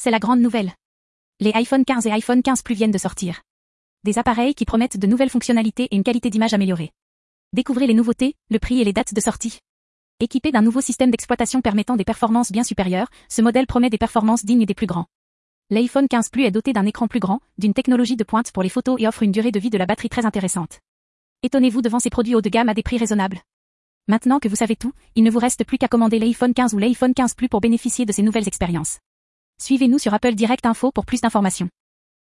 C'est la grande nouvelle. Les iPhone 15 et iPhone 15 Plus viennent de sortir. Des appareils qui promettent de nouvelles fonctionnalités et une qualité d'image améliorée. Découvrez les nouveautés, le prix et les dates de sortie. Équipé d'un nouveau système d'exploitation permettant des performances bien supérieures, ce modèle promet des performances dignes des plus grands. L'iPhone 15 Plus est doté d'un écran plus grand, d'une technologie de pointe pour les photos et offre une durée de vie de la batterie très intéressante. Étonnez-vous devant ces produits haut de gamme à des prix raisonnables. Maintenant que vous savez tout, il ne vous reste plus qu'à commander l'iPhone 15 ou l'iPhone 15 Plus pour bénéficier de ces nouvelles expériences. Suivez-nous sur Apple Direct Info pour plus d'informations.